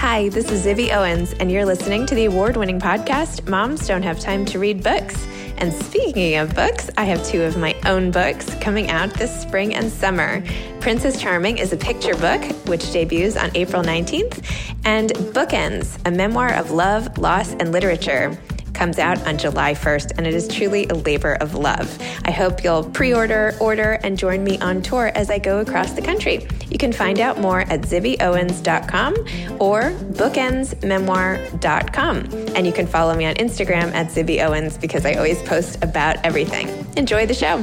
Hi, this is Zibby Owens, and you're listening to the award winning podcast, Moms Don't Have Time to Read Books. And speaking of books, I have two of my own books coming out this spring and summer. Princess Charming is a picture book, which debuts on April 19th, and Bookends, a memoir of love, loss, and literature comes out on July 1st, and it is truly a labor of love. I hope you'll pre order, order, and join me on tour as I go across the country. You can find out more at zibbyowens.com or bookendsmemoir.com. And you can follow me on Instagram at zibbyowens because I always post about everything. Enjoy the show.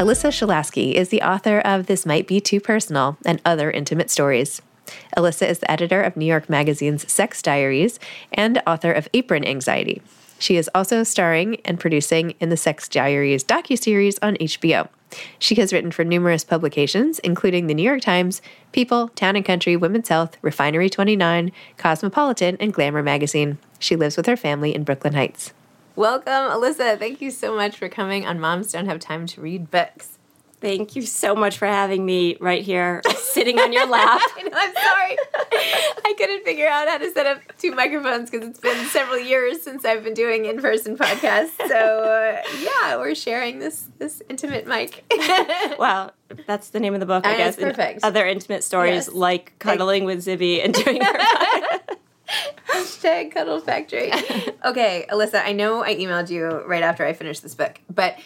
Alyssa Shelasky is the author of This Might Be Too Personal and Other Intimate Stories. Alyssa is the editor of New York Magazine's Sex Diaries and author of Apron Anxiety. She is also starring and producing in the Sex Diaries docuseries on HBO. She has written for numerous publications, including the New York Times, People, Town and Country, Women's Health, Refinery 29, Cosmopolitan, and Glamour magazine. She lives with her family in Brooklyn Heights. Welcome, Alyssa. Thank you so much for coming on Moms Don't Have Time to Read Books. Thank you so much for having me right here, sitting on your lap. I know, I'm sorry. I couldn't figure out how to set up two microphones because it's been several years since I've been doing in-person podcasts. So uh, yeah, we're sharing this this intimate mic. well, that's the name of the book, I And guess. perfect. Other intimate stories Yes. like cuddling with Zibby and doing her Hashtag Cuddle Factory. Okay, Alyssa, I know I emailed you right after I finished this book, but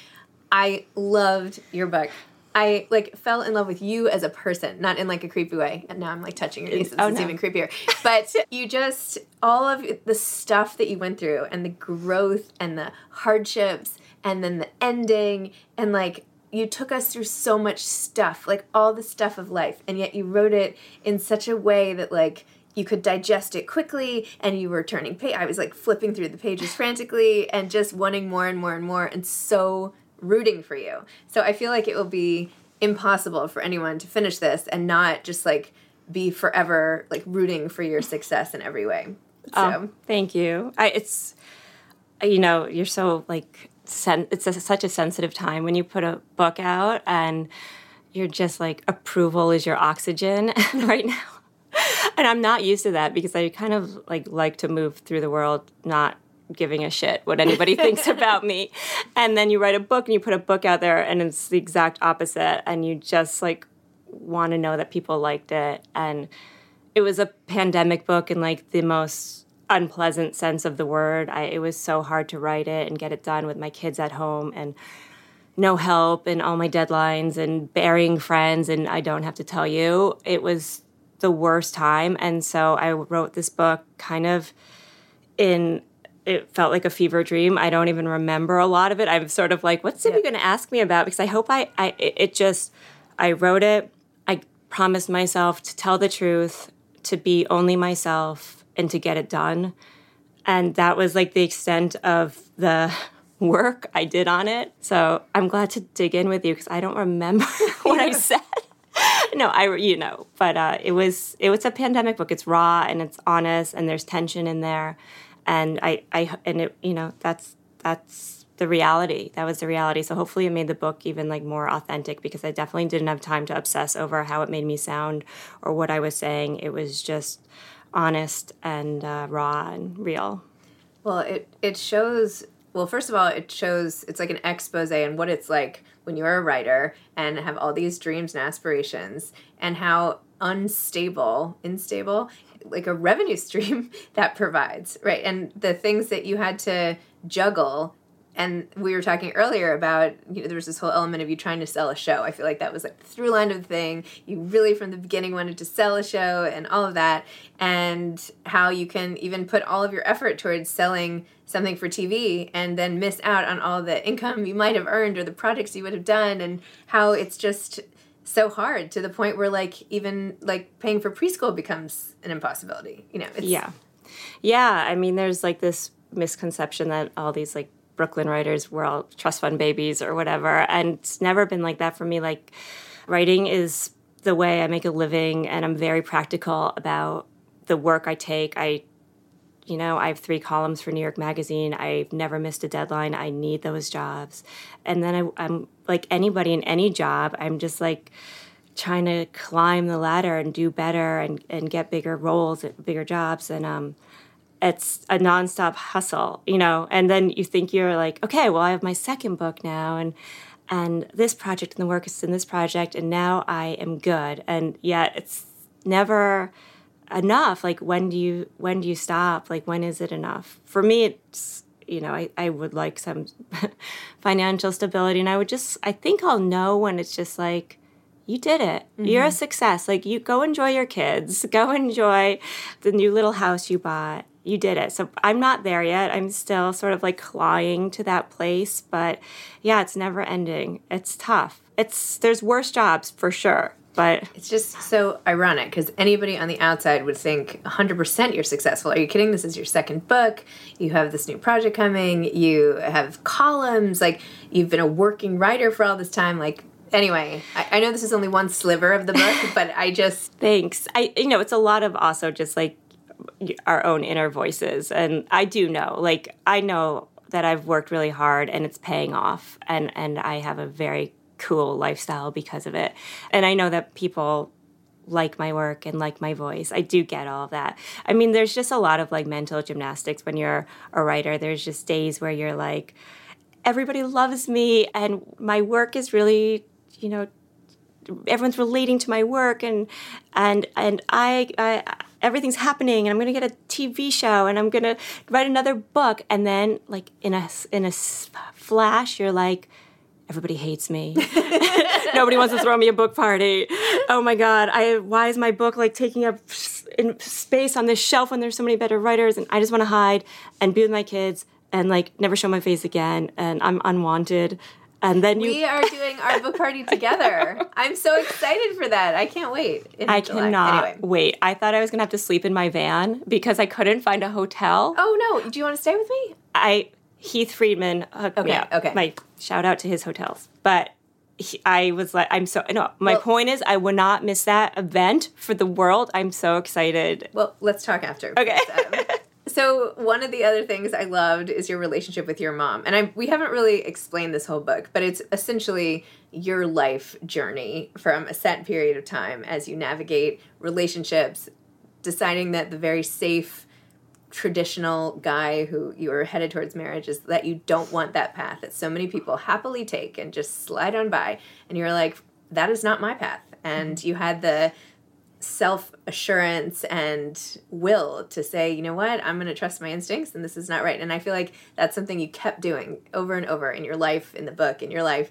I loved your book. I like fell in love with you as a person, not in like a creepy way. And now I'm like touching your knee, so Oh, it's no. even creepier. But you just all of the stuff that you went through, and the growth, and the hardships, and then the ending, and like you took us through so much stuff, like all the stuff of life, and yet you wrote it in such a way that like you could digest it quickly and you were turning page i was like flipping through the pages frantically and just wanting more and more and more and so rooting for you so i feel like it will be impossible for anyone to finish this and not just like be forever like rooting for your success in every way oh, so Oh, thank you. I, it's, you know, you're so like, sen- it's a, such a sensitive time when you put a book out and you're just like, approval is your oxygen right now. And I'm not used to that because I kind of like like to move through the world not giving a shit what anybody thinks about me. And then you write a book and you put a book out there and it's the exact opposite and you just like want to know that people liked it and it was a pandemic book in like the most unpleasant sense of the word. I, it was so hard to write it and get it done with my kids at home. And no help and all my deadlines and burying friends and I don't have to tell you. It was the worst time. And so I wrote this book kind of in it felt like a fever dream. I don't even remember a lot of it. I'm sort of like, what's Zibby yeah. going to ask me about? Because I hope I, I, it just, I wrote it. I promised myself to tell the truth, to be only myself, and to get it done. And that was like the extent of the work I did on it. So I'm glad to dig in with you because I don't remember what I said. no, I you know, but uh, it was it was a pandemic book. It's raw and it's honest, and there's tension in there, and I I and it you know that's that's the reality. That was the reality. So hopefully, it made the book even like more authentic because I definitely didn't have time to obsess over how it made me sound or what I was saying. It was just honest and uh, raw and real. Well, it it shows well, first of all, it shows it's like an expose and what it's like when you're a writer and have all these dreams and aspirations and how unstable, unstable, like a revenue stream that provides, right? And the things that you had to juggle and we were talking earlier about you know there was this whole element of you trying to sell a show i feel like that was like the through line of the thing you really from the beginning wanted to sell a show and all of that and how you can even put all of your effort towards selling something for tv and then miss out on all the income you might have earned or the projects you would have done and how it's just so hard to the point where like even like paying for preschool becomes an impossibility you know yeah yeah i mean there's like this misconception that all these like Brooklyn writers were all trust fund babies or whatever. And it's never been like that for me. Like, writing is the way I make a living, and I'm very practical about the work I take. I, you know, I have three columns for New York Magazine. I've never missed a deadline. I need those jobs. And then I, I'm like anybody in any job, I'm just like, trying to climb the ladder and do better and, and get bigger roles, bigger jobs. And um, it's a nonstop hustle, you know. And then you think you're like, okay, well, I have my second book now, and and this project and the work is in this project, and now I am good. And yet, it's never enough. Like, when do you when do you stop? Like, when is it enough? For me, it's you know, I, I would like some financial stability, and I would just I think I'll know when it's just like you did it. Mm-hmm. You're a success. Like you go enjoy your kids. Go enjoy the new little house you bought you did it. So I'm not there yet. I'm still sort of like clawing to that place, but yeah, it's never ending. It's tough. It's there's worse jobs for sure, but it's just so ironic because anybody on the outside would think 100% you're successful. Are you kidding? This is your second book. You have this new project coming. You have columns. Like you've been a working writer for all this time. Like anyway, I, I, know this is only one sliver of the book, but I just thanks. I you know it's a lot of also just like our own inner voices. And I do know, like, I know that I've worked really hard and it's paying off. And, and I have a very cool lifestyle because of it. And I know that people like my work and like my voice. I do get all of that. I mean, there's just a lot of like mental gymnastics when you're a writer. There's just days where you're like, everybody loves me and my work is really, you know, everyone's relating to my work and and and I, I everything's happening and I'm going to get a TV show and I'm going to write another book and then like in a in a flash you're like everybody hates me. Nobody wants to throw me a book party. Oh my god, I why is my book like taking up space on this shelf when there's so many better writers and I just want to hide and be with my kids and like never show my face again and I'm unwanted and then you... we are doing our book party together. I'm so excited for that. I can't wait. I July. cannot anyway. wait. I thought I was gonna have to sleep in my van because I couldn't find a hotel. Oh no! Do you want to stay with me? I Heath Friedman hooked okay, me up. Okay. My shout out to his hotels, but. He, I was like, I'm so no. My well, point is, I would not miss that event for the world. I'm so excited. Well, let's talk after. Okay. Um, so one of the other things I loved is your relationship with your mom, and I we haven't really explained this whole book, but it's essentially your life journey from a set period of time as you navigate relationships, deciding that the very safe traditional guy who you are headed towards marriage is that you don't want that path that so many people happily take and just slide on by and you're like that is not my path and you had the self assurance and will to say, you know what, I'm going to trust my instincts and this is not right. And I feel like that's something you kept doing over and over in your life, in the book, in your life.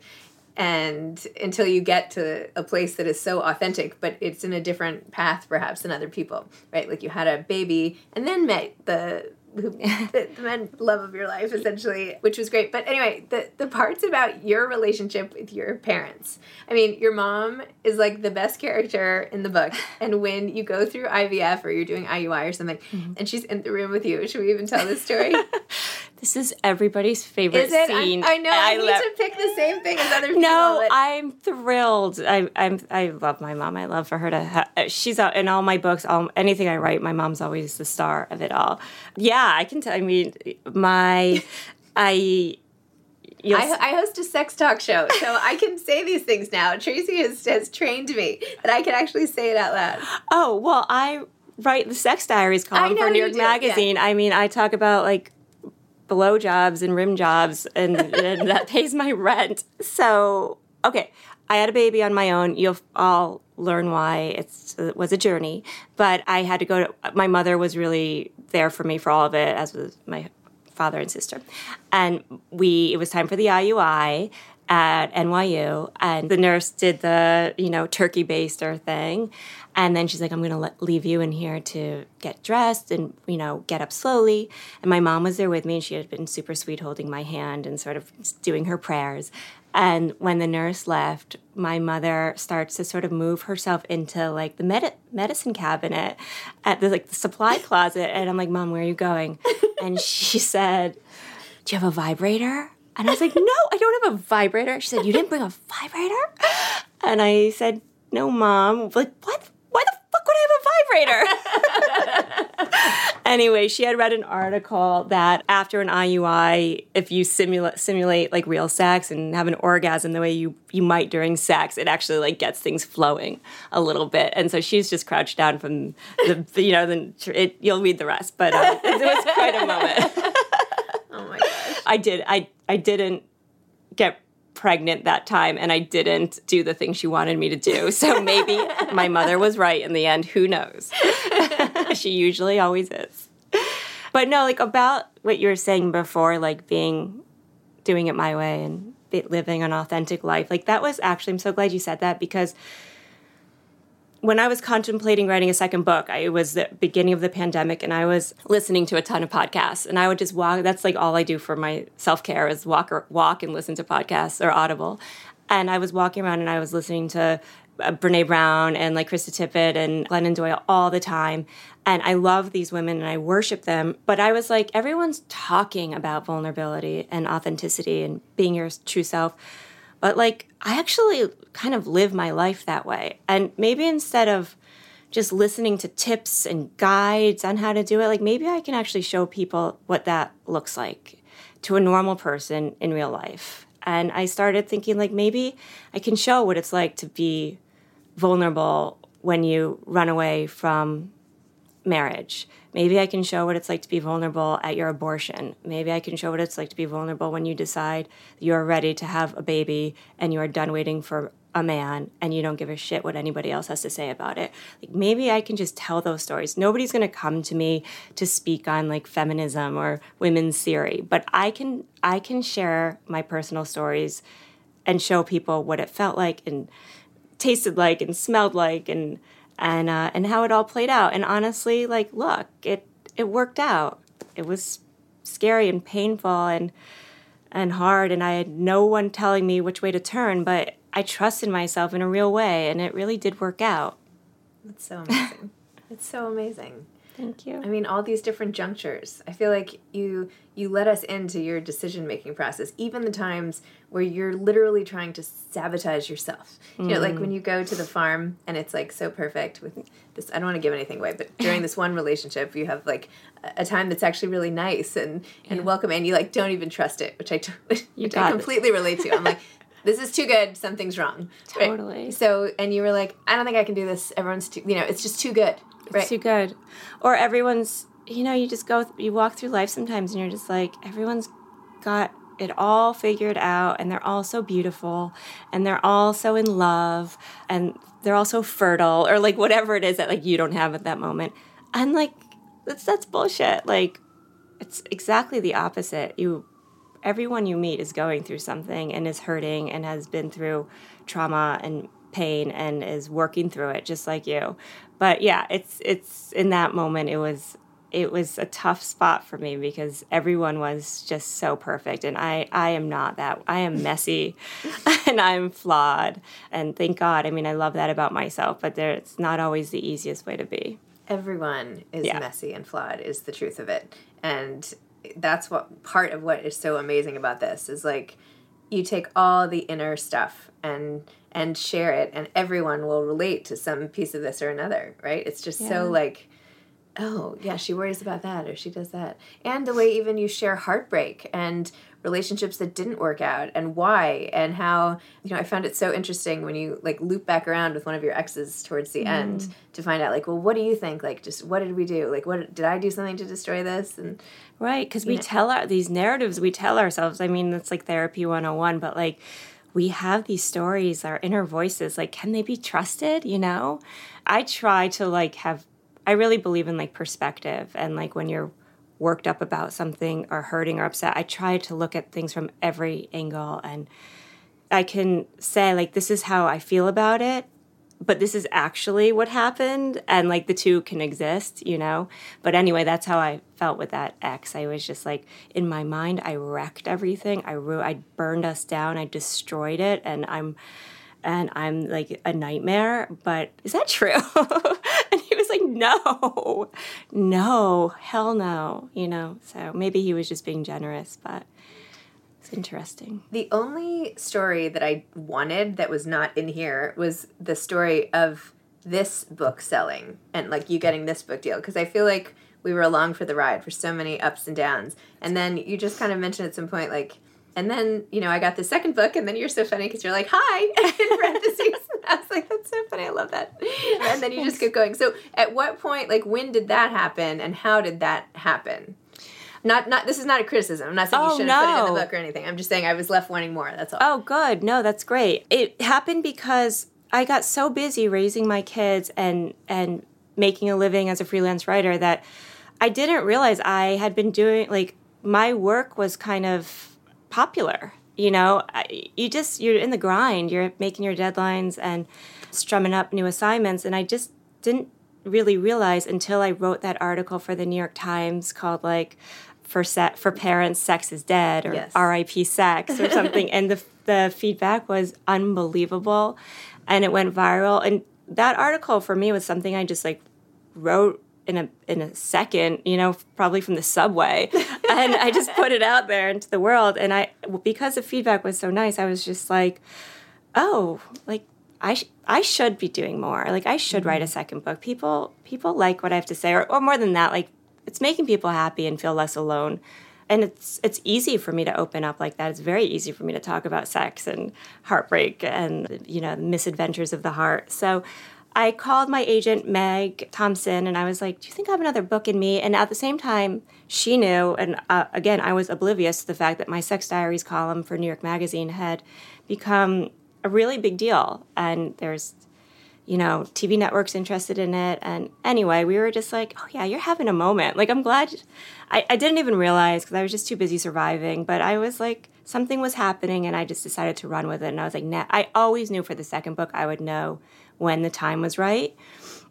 And until you get to a place that is so authentic, but it's in a different path perhaps than other people, right? Like you had a baby and then met the who the, the men love of your life essentially which was great but anyway the the parts about your relationship with your parents i mean your mom is like the best character in the book and when you go through ivf or you're doing iui or something mm-hmm. and she's in the room with you should we even tell this story this is everybody's favorite is it? scene I, I know i, I need to pick the same thing as other people no i'm thrilled I, i'm i love my mom i love for her to ha- uh, she's out in all my books all anything i write my mom's always the star of it all yeah yeah, I can tell. I mean, my, I. I, I, host a sex talk show, so I can say these things now. Tracy has, has trained me that I can actually say it out loud. Oh, well, I write the sex diaries column for New York Magazine. Yeah. I mean, I talk about like blow jobs and rim jobs, and, and that pays my rent. So, okay, I had a baby on my own. You'll all learn why it's, it was a journey, but I had to go to, my mother was really there for me for all of it, as was my father and sister. And we, it was time for the IUI at NYU, and the nurse did the, you know, turkey baster thing. And then she's like, I'm going to leave you in here to get dressed and, you know, get up slowly. And my mom was there with me, and she had been super sweet holding my hand and sort of doing her prayers. And when the nurse left, my mother starts to sort of move herself into like the med- medicine cabinet at the like the supply closet. And I'm like, Mom, where are you going? And she said, Do you have a vibrator? And I was like, No, I don't have a vibrator. She said, You didn't bring a vibrator? And I said, No, Mom. Like, what? Why the fuck would I have a vibrator? anyway, she had read an article that after an IUI, if you simulate simulate like real sex and have an orgasm the way you you might during sex, it actually like gets things flowing a little bit. And so she's just crouched down from the you know then it, you'll read the rest, but um, it, it was quite a moment. oh my gosh! I did I I didn't get pregnant that time and I didn't do the thing she wanted me to do. So maybe my mother was right in the end. Who knows? she usually always is. But no, like about what you were saying before, like being, doing it my way and living an authentic life. Like that was actually, I'm so glad you said that because when I was contemplating writing a second book, I, it was the beginning of the pandemic, and I was listening to a ton of podcasts. And I would just walk. That's like all I do for my self care is walk or walk and listen to podcasts or Audible. And I was walking around and I was listening to uh, Brene Brown and like Krista Tippett and Glennon Doyle all the time. And I love these women and I worship them. But I was like, everyone's talking about vulnerability and authenticity and being your true self but like, I actually kind of live my life that way. And maybe instead of just listening to tips and guides on how to do it, like maybe I can actually show people what that looks like to a normal person in real life. And I started thinking, like, maybe I can show what it's like to be vulnerable when you run away from marriage Maybe I can show what it's like to be vulnerable at your abortion. Maybe I can show what it's like to be vulnerable when you decide you're ready to have a baby and you are done waiting for a man and you don't give a shit what anybody else has to say about it. Like maybe I can just tell those stories. Nobody's going to come to me to speak on like feminism or women's theory, but I can I can share my personal stories and show people what it felt like and tasted like and smelled like and and uh, and how it all played out. And honestly, like, look, it it worked out. It was scary and painful and and hard, and I had no one telling me which way to turn, but I trusted myself in a real way, and it really did work out. That's so amazing. it's so amazing. Thank you. I mean, all these different junctures. I feel like you you let us into your decision making process, even the times where you're literally trying to sabotage yourself. Mm. You know, like when mm. you go to the farm and it's like so perfect with this. I don't want to give anything away, but during this one relationship, you have like a time that's actually really nice and and yeah. welcome, and you like don't even trust it, which I which I completely it. relate to. I'm like. this is too good. Something's wrong. Totally. Right? So, and you were like, I don't think I can do this. Everyone's too, you know, it's just too good. It's right. too good. Or everyone's, you know, you just go, you walk through life sometimes and you're just like, everyone's got it all figured out and they're all so beautiful and they're all so in love and they're all so fertile or like whatever it is that like you don't have at that moment. And like that's that's bullshit. Like it's exactly the opposite. You everyone you meet is going through something and is hurting and has been through trauma and pain and is working through it just like you. But yeah, it's it's in that moment it was it was a tough spot for me because everyone was just so perfect and I I am not that. I am messy and I'm flawed. And thank God. I mean, I love that about myself, but there it's not always the easiest way to be. Everyone is Yeah. messy and flawed is the truth of it. And that's what part of what is so amazing about this is like you take all the inner stuff and and share it and everyone will relate to some piece of this or another, right? It's just Yeah. so like oh, yeah, she worries about that or she does that. And the way even you share heartbreak and relationships that didn't work out and why and how you know i found it so interesting when you like loop back around with one of your exes towards the end mm-hmm. to find out like well what do you think like just what did we do like what did i do something to destroy this and Right, because we tell our these narratives we tell ourselves. I mean, it's like therapy 101, but like we have these stories, our inner voices, like can they be trusted, you know? I try to like have I really believe in like perspective and like when you're worked up about something or hurting or upset, I try to look at things from every angle and I can say like this is how I feel about it, but this is actually what happened and like the two can exist, you know? But anyway, that's how I felt with that ex. I was just like in my mind I wrecked everything. I ru- I burned us down. I destroyed it and I'm and I'm like a nightmare, but is that true? like, no, no, hell no, you know? So maybe he was just being generous, but it's interesting. the only story that i wanted that was not in here was the story of this book selling and like you getting this book deal because i feel like we were along for the ride for so many ups and downs and then you just kind of mentioned at some point like and then you know i got the second book and then you're so funny because you're like hi in parentheses i was like that's so funny. I love that. And then you just keep going. So at what point like when did that happen and how did that happen? Not not this is not a criticism. I'm not saying Oh, you shouldn't put it in the book or anything. I'm just saying i was left wanting more. That's all. Oh, good. No, that's great. It happened because I got so busy raising my kids and and making a living as a freelance writer that I didn't realize I had been doing like my work was kind of popular. You know, you just you're in the grind. You're making your deadlines and strumming up new assignments, and I just didn't really realize until I wrote that article for the New York Times called like for set for parents sex is dead or Yes. RIP sex or something and the the feedback was unbelievable and it went viral and that article for me was something I just like wrote in a in a second, you know, probably from the subway, and I just put it out there into the world. And I, because the feedback was so nice, I was just like, oh, like I sh- I should be doing more. Like I should write a mm-hmm. second book. People people like what I have to say, or, or more than that, like it's making people happy and feel less alone. And it's it's easy for me to open up like that. It's very easy for me to talk about sex and heartbreak and you know misadventures of the heart. So I called my agent Meg Thompson and I was like, "Do you think I have another book in me?" And at the same time, she knew, and uh, again, I was oblivious to the fact that my sex diaries column for New York Magazine had become a really big deal, and there's you know, TV networks interested in it. And anyway, we were just like, oh, yeah, you're having a moment. Like, I'm glad. I, I didn't even realize because I was just too busy surviving, but I was like, something was happening and I just decided to run with it. And I was like, nah, I always knew for the second book I would know when the time was right.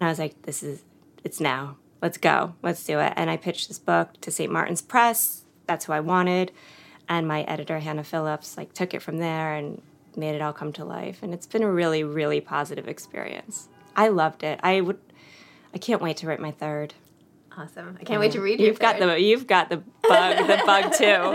And I was like, this is, it's now. Let's go. Let's do it. And I pitched this book to St. Martin's Press. That's who I wanted. And my editor, Hannah Phillips, like took it from there and made it all come to life and it's been a really really positive experience i loved it i would i can't wait to write my third awesome i can't wait to um, read your you've got third. the you've got the bug the bug too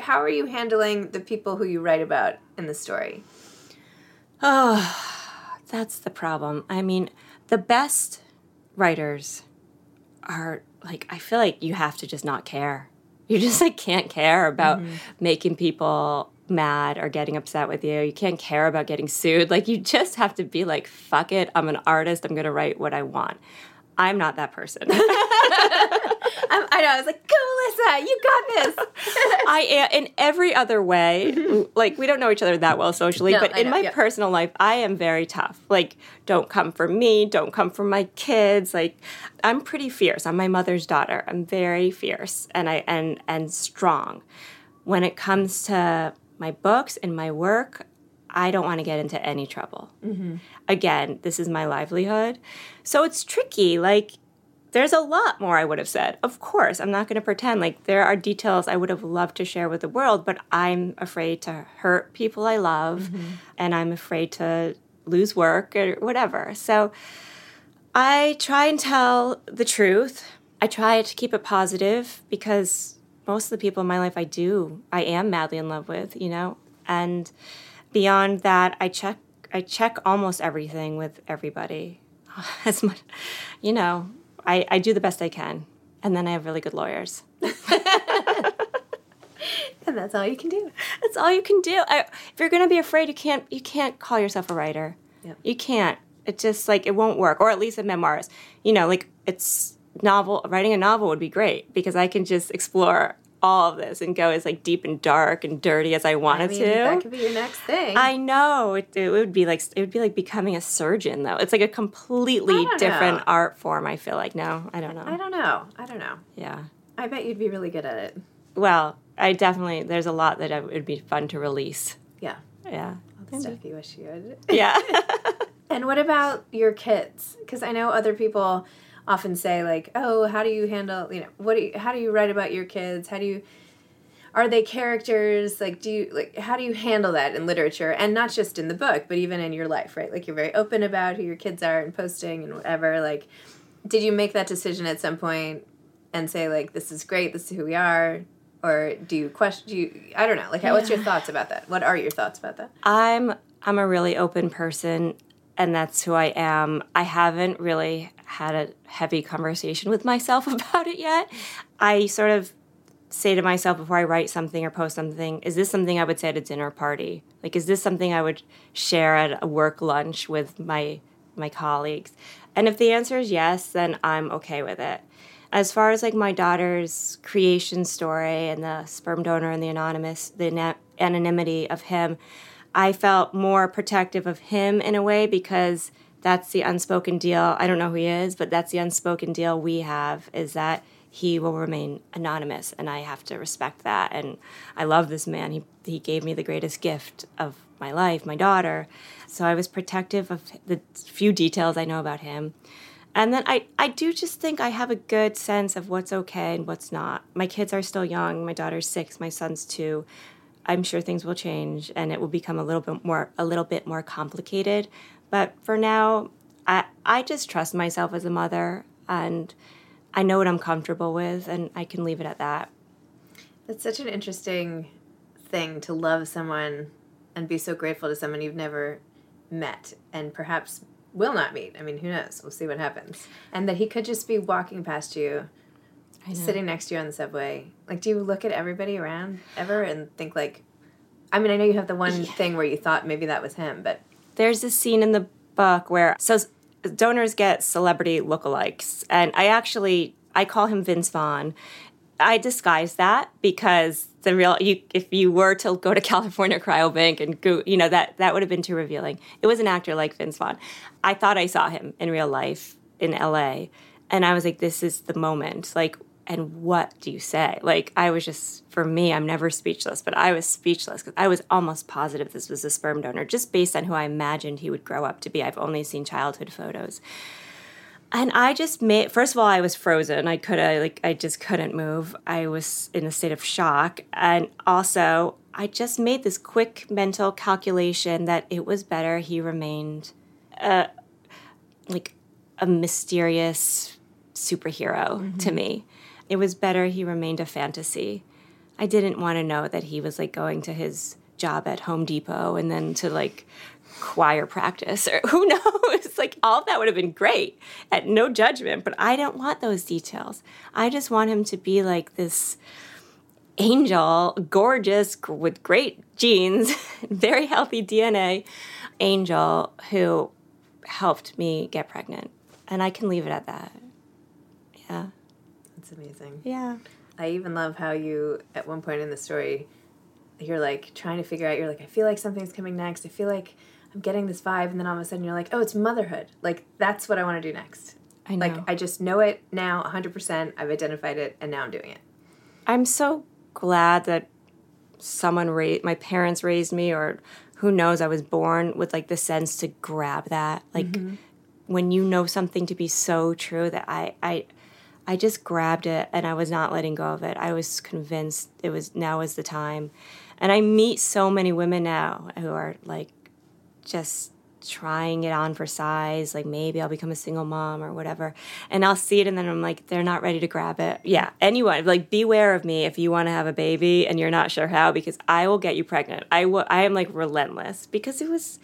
How are you handling the people who you write about in the story? Oh, that's the problem. I mean, the best writers are like, I feel like you have to just not care. You just like can't care about mm-hmm. making people mad or getting upset with you. You can't care about getting sued. Like, you just have to be like, fuck it. I'm an artist. I'm going to write what I want. I'm not that person. I'm, I know. I was like, go, Alyssa. You got this. I am in every other way. Mm-hmm. Like we don't know each other that well socially, No, but I in know, my yeah. personal life, I am very tough. Like, don't come for me. Don't come for my kids. Like, I'm pretty fierce. I'm my mother's daughter. I'm very fierce and I and and strong. When it comes to my books and my work, I don't want to get into any trouble. Mm-hmm. Again, this is my livelihood, so it's tricky. Like there's a lot more I would have said. Of course, I'm not going to pretend like there are details I would have loved to share with the world, but I'm afraid to hurt people I love mm-hmm. and I'm afraid to lose work or whatever. So I try and tell the truth. I try to keep it positive because most of the people in my life I do, I am madly in love with, you know? And beyond that, I check I check almost everything with everybody. As much, you know, I, I do the best I can. And then I have really good lawyers. and that's all you can do. That's all you can do. I, if you're going to be afraid, you can't you can't call yourself a writer. Yep. You can't. It just like it won't work. Or at least a memoirs. You know, like it's novel. Writing a novel would be great because I can just explore all of this and go as like deep and dark and dirty as I wanted I mean, to. that could be your next thing. I know it, it would be like it would be like becoming a surgeon though. It's like a completely different know. art form. I feel like no, I don't know. I don't know. I don't know. yeah. I bet you'd be really good at it. Well, I definitely there's a lot that it would be fun to release. Yeah. Yeah. Stuff you wish you would. Yeah. And what about your kids? Because I know other people often say like, "Oh, how do you handle? You know, what do you? How do you write about your kids? How do you? Are they characters? Like, do you like? How do you handle that in literature, and not just in the book, but even in your life, right? Like, you're very open about who your kids are and posting and whatever. Like, did you make that decision at some point and say like, "This is great. This is who we are"? Or do you question? Do you? I don't know. Like, what's your thoughts about that? What are your thoughts about that? I'm I'm a really open person and that's who I am. I haven't really had a heavy conversation with myself about it yet. I sort of say to myself before I write something or post something, is this something I would say at a dinner party? Like is this something I would share at a work lunch with my my colleagues? And if the answer is yes, then I'm okay with it. As far as like my daughter's creation story and the sperm donor and the anonymous, the anonymity of him, I felt more protective of him in a way because that's the unspoken deal. I don't know who he is, but that's the unspoken deal we have is that he will remain anonymous and I have to respect that. And I love this man. He he gave me the greatest gift of my life, my daughter. So I was protective of the few details I know about him. And then I, I do just think I have a good sense of what's okay and what's not. My kids are still young. My daughter's six, my son's two. I'm sure things will change and it will become a little bit more a little bit more complicated. But for now, I I just trust myself as a mother and I know what I'm comfortable with and I can leave it at that. That's such an interesting thing to love someone and be so grateful to someone you've never met and perhaps will not meet. I mean, who knows? We'll see what happens. And that he could just be walking past you, sitting next to you on the subway. Like, do you look at everybody around ever and think, like, I mean, I know you have the one thing where you thought maybe that was him, but There's a scene in the book where so donors get celebrity lookalikes, and I actually I call him Vince Vaughn. I disguise that because the real you if you were to go to California Cryobank and go, you know that that would have been too revealing. It was an actor like Vince Vaughn. I thought I saw him in real life in LA, and I was like, this is the moment. Like, and what do you say? Like, I was just for me, I'm never speechless, but I was speechless because I was almost positive this was a sperm donor, just based on who I imagined he would grow up to be. I've only seen childhood photos. And I just made first of all I was frozen. I could I like I just couldn't move. I was in a state of shock and also I just made this quick mental calculation that it was better he remained uh like a mysterious superhero to me. It was better he remained a fantasy. I didn't want to know that he was like going to his job at Home Depot and then to like choir practice or who knows? Like all of that would have been great at no judgment but i don't want those details. I just want him to be like this angel gorgeous with great genes very healthy dna angel who helped me get pregnant. And i can leave it at that. Yeah it's amazing. yeah I even love how you, at one point in the story, you're like trying to figure out, you're like, I feel like something's coming next. I feel like I'm getting this vibe. And then all of a sudden you're like, oh, it's motherhood. Like, that's what I want to do next. I know. Like. I just know it now 100%. I've identified it and now I'm doing it. I'm so glad that someone raised my parents raised me or who knows I was born with like the sense to grab that like mm-hmm. when you know something to be so true that I I I just grabbed it and I was not letting go of it. I was convinced it was now was the time. And I meet so many women now who are like just trying it on for size, like maybe I'll become a single mom or whatever. And I'll see it and then I'm like, they're not ready to grab it. Yeah, anyone, like beware of me if you want to have a baby and you're not sure how because I will get you pregnant. I will I am like relentless because it was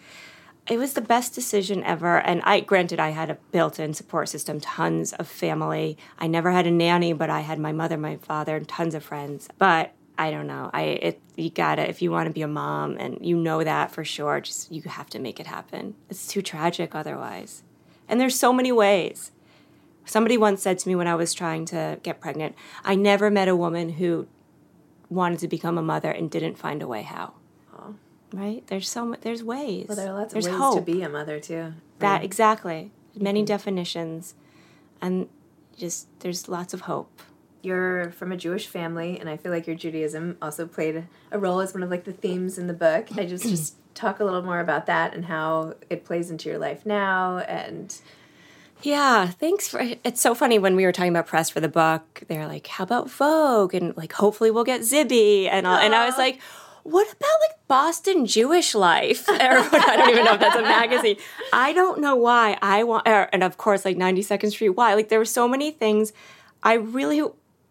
it was the best decision ever and i granted i had a built-in support system tons of family. I never had a nanny but i had my mother my father and tons of friends. But i don't know. I it you gotta if you want to be a mom and you know that for sure just you have to make it happen. It's too tragic otherwise. And there's so many ways. Somebody once said to me when i was trying to get pregnant i never met a woman who wanted to become a mother and didn't find a way how right? There's so much there's ways. Well, there are lots there's of ways hope. to be a mother, too. that exactly. Many definitions. And just there's lots of hope. You're from a Jewish family, and I feel like your Judaism also played a role as one of like the themes in the book. I just just talk a little more about that and how it plays into your life now, and yeah thanks for it's so funny when we were talking about press for the book they're like how about vogue? And like hopefully we'll get zibby and all, and i was like what about like Boston Jewish Life? Or I don't even know if that's a magazine. I don't know why I want, or, and of course, like 92nd Street. Why? Like there were so many things. I really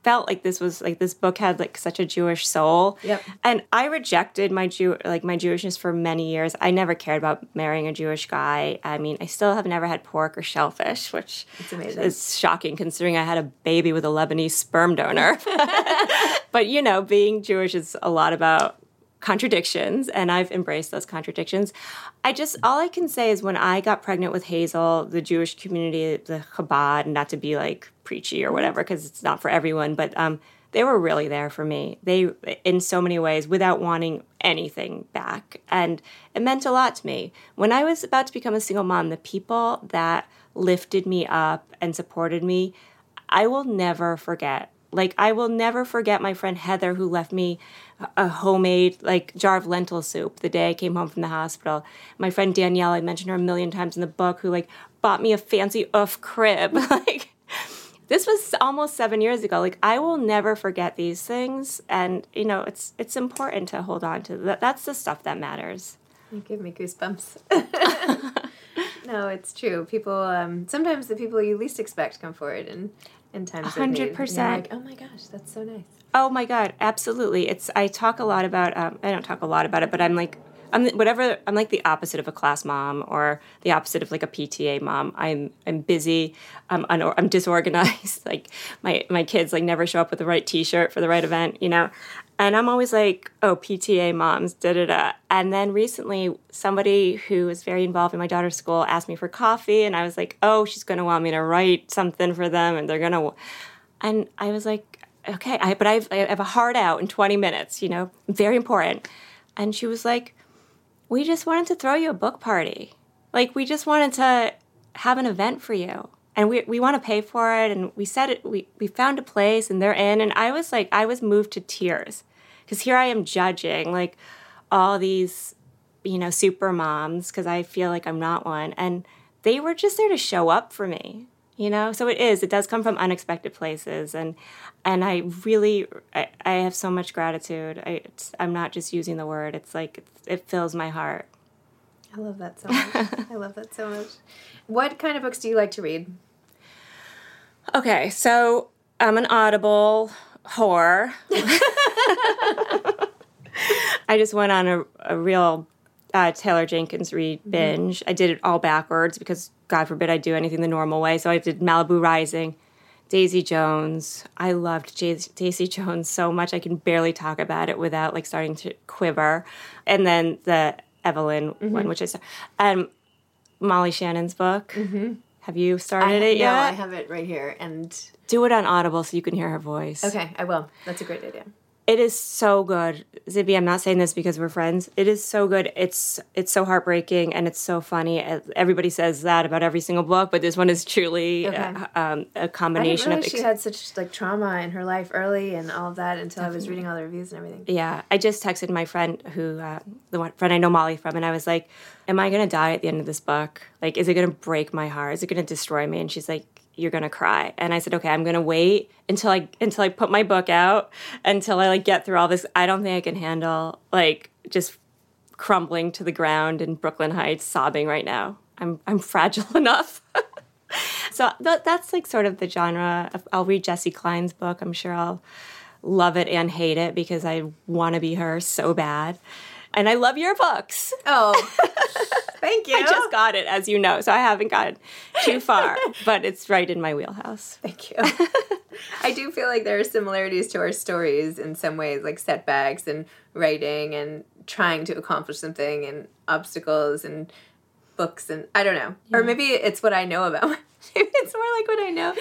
felt like this was like this book had like such a Jewish soul. Yep. And I rejected my Jew like my Jewishness for many years. I never cared about marrying a Jewish guy. I mean, I still have never had pork or shellfish, which is shocking considering I had a baby with a Lebanese sperm donor. but you know, being Jewish is a lot about contradictions and I've embraced those contradictions. I just all I can say is when I got pregnant with Hazel, the Jewish community, the Chabad, not to be like preachy or whatever because it's not for everyone, but um they were really there for me. They in so many ways without wanting anything back. And it meant a lot to me. When I was about to become a single mom, the people that lifted me up and supported me, I will never forget. Like I will never forget my friend Heather who left me a homemade like jar of lentil soup the day I came home from the hospital. My friend Danielle, I mentioned her a million times in the book, who like bought me a fancy oof crib. like this was almost seven years ago. Like I will never forget these things, and you know it's it's important to hold on to that. That's the stuff that matters. You give me goosebumps. no, it's true. People, um, sometimes the people you least expect come forward and in times of need. You're 100%. Like, oh my gosh, that's so nice. Oh my god, absolutely. It's I talk a lot about um, I don't talk a lot about it, but I'm like I'm whatever. I'm like the opposite of a class mom or the opposite of like a PTA mom. I'm I'm busy. I'm I'm disorganized. like my my kids like never show up with the right T-shirt for the right event. You know. And I'm always like, oh, PTA moms, da da da. And then recently, somebody who was very involved in my daughter's school asked me for coffee, and I was like, oh, she's going to want me to write something for them, and they're going to. And I was like, okay, I, but I've, I have a hard out in 20 minutes, you know, very important. And she was like, we just wanted to throw you a book party. Like, we just wanted to have an event for you. And we, we want to pay for it. And we said it, we, we found a place and they're in. And I was like, I was moved to tears because here I am judging like all these, you know, super moms because I feel like I'm not one. And they were just there to show up for me you know? So it is. It does come from unexpected places and and i really i, I have so much gratitude. I, it's, i'm not just using the word. It's like it's, it fills my heart. I love that so much. I love that so much. What kind of books do you like to reid? okay so i'm an audible whore. I just went on a, a real uh, taylor jenkins read binge. I did it all backwards because god forbid i do anything the normal way so i did malibu rising Daisy Jones. I loved J- Daisy Jones so much I can barely talk about it without like starting to quiver. And then the Evelyn mm-hmm. one, which I saw, and Molly Shannon's book. Mm-hmm. Have you started it no, yet? I have it right here. And Do it on Audible so you can hear her voice. okay, I will. That's a great idea. It is so good. Zibby, I'm not saying this because we're friends. It is so good. It's it's so heartbreaking and it's so funny. Everybody says that about every single book, but this one is truly Okay. uh, um, a I didn't combination of she had such like trauma in her life early and all of that until I was reading all the reviews and everything. Yeah, I just texted my friend who, uh, the one friend I know Molly from, and I was like, "Am I gonna die at the end of this book? Like, is it gonna break my heart? Is it gonna destroy me?" And she's like, "You're gonna cry." And I said, "Okay, I'm gonna wait until I until I put my book out, until I like get through all this. I don't think I can handle like just crumbling to the ground in Brooklyn Heights, sobbing right now. I'm I'm fragile enough." So th- that's like sort of the genre. Of, I'll read Jessi Klein's book. I'm sure I'll love it and hate it because I want to be her so bad. And I love your books. Oh, thank you. I just got it, as you know, so I haven't gotten too far, but it's right in my wheelhouse. Thank you. I do feel like there are similarities to our stories in some ways, like setbacks and writing and trying to accomplish something and obstacles and books and I don't know. Or maybe it's what I know about. maybe it's more like what I know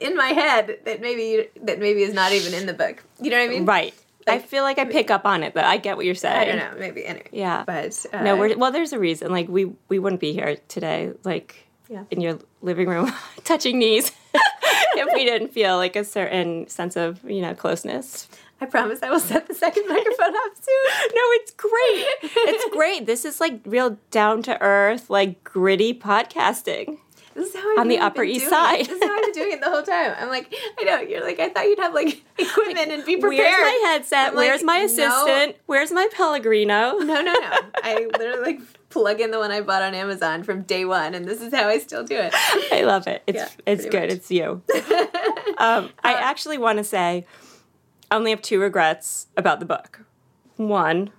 in my head that maybe that maybe is not even in the book. You know what I mean? Right. I feel like I pick up on it, but I get what you're saying. I don't know. Maybe anyway. Yeah. But uh, No, we're well. There's a reason. Like we we wouldn't be here today. Like Yeah. in your living room, touching knees, if we didn't feel like a certain sense of you know closeness. I promise I will set the second microphone up soon. No, it's great. It's great. This is like real down to earth, like gritty podcasting. This is how I've On the Upper East Side. This is how I've been doing it the whole time. I'm like, I know you're like, I thought you'd have like equipment and be prepared. Where's my headset? I'm like, Where's my no. assistant? Where's my Pellegrino? No, no, no. I literally like plug in the one I bought on Amazon from day one, and this is how I still do it. I love it. It's Yeah, it's good. much. It's you. um, I actually want to say I only have two regrets about the book. One,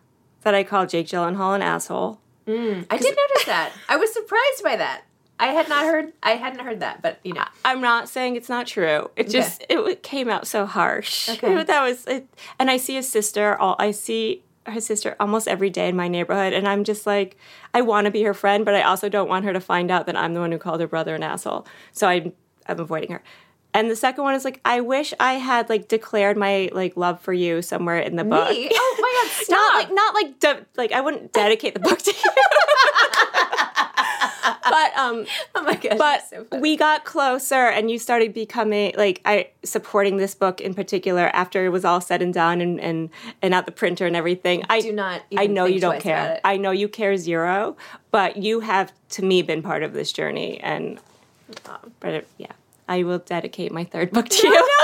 that I called Jake Gyllenhaal an asshole. I did notice that. I was surprised by that. I had not heard. I hadn't heard that, but you know, I'm not saying it's not true. It just it came out so harsh. Okay. that was it. And I see his sister. All I see her sister almost every day in my neighborhood, and I'm just like, I want to be her friend, but I also don't want her to find out that I'm the one who called her brother an asshole. So I'm I'm avoiding her. And the second one is like, I wish I had like declared my like love for you somewhere in the book. me. Oh my god, stop! Not like not like de- like I wouldn't dedicate the book to you. But um oh my gosh, but so we got closer and you started becoming like i supporting this book in particular after it was all said and done and and, and at the printer and everything i Do not i know you don't care i know you care zero but you have to me been part of this journey and but it, yeah i will dedicate my third book to you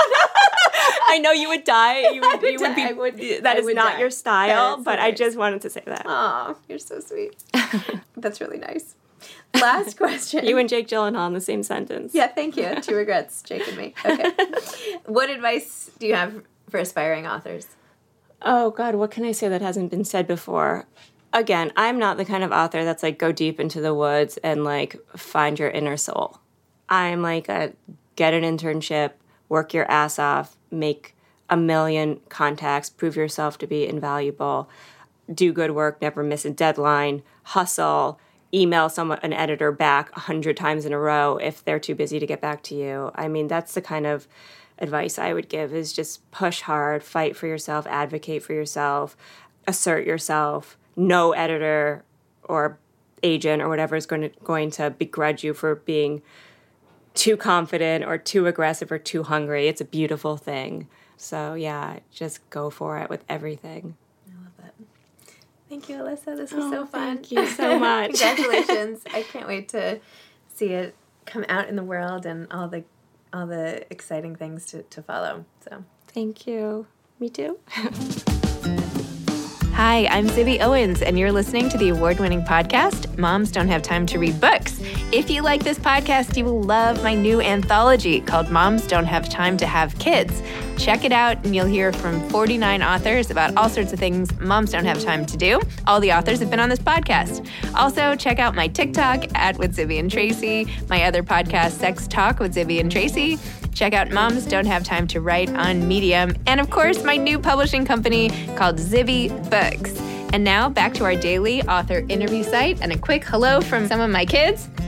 I know you would die. You would, would you would be. would- that is would not die. your style, but I just wanted to say that. Aw, you're so sweet. That's really nice. Last question. You and Jake Gyllenhaal in the same sentence. yeah, thank you. Two regrets, Jake and me. Okay. what advice do you have for aspiring authors? Oh God, what can I say that hasn't been said before? again, I'm not the kind of author that's like go deep into the woods and like find your inner soul. I'm like a get an internship, work your ass off, make a million contacts, prove yourself to be invaluable, do good work, never miss a deadline, hustle, email someone an editor back a hundred times in a row if they're too busy to get back to you. I mean, that's the kind of advice I would give is just push hard, fight for yourself, advocate for yourself, assert yourself. No editor or agent or whatever is going to going to begrudge you for being too confident or too aggressive or too hungry. It's a beautiful thing. So yeah, just go for it with everything. I love that. Thank you, Alyssa. This was oh, so fun. Thank you so much. Congratulations. I can't wait to see it come out in the world and all the all the exciting things to, to follow. So thank you. Me too. Hi, I'm Zibby Owens, and you're listening to the award winning podcast, Moms Don't Have Time to Read Books. If you like this podcast, you will love my new anthology called Moms Don't Have Time to Have Kids. Check it out, and you'll hear from 49 authors about all sorts of things moms don't have time to do. All the authors have been on this podcast. Also, check out my TikTok at with Zibby and Tracy, my other podcast, Sex Talk with Zibby and Tracy. Check out Moms Don't Have Time to Write on Medium. And of course, my new publishing company called Zibby Books. And now back to our daily author interview site and a quick hello from some of my kids.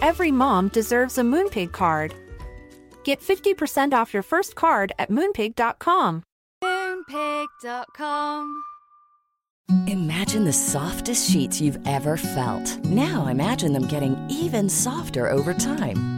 Every mom deserves a Moonpig card. Get 50% off your first card at moonpig.com. Moonpig.com. Imagine the softest sheets you've ever felt. Now imagine them getting even softer over time.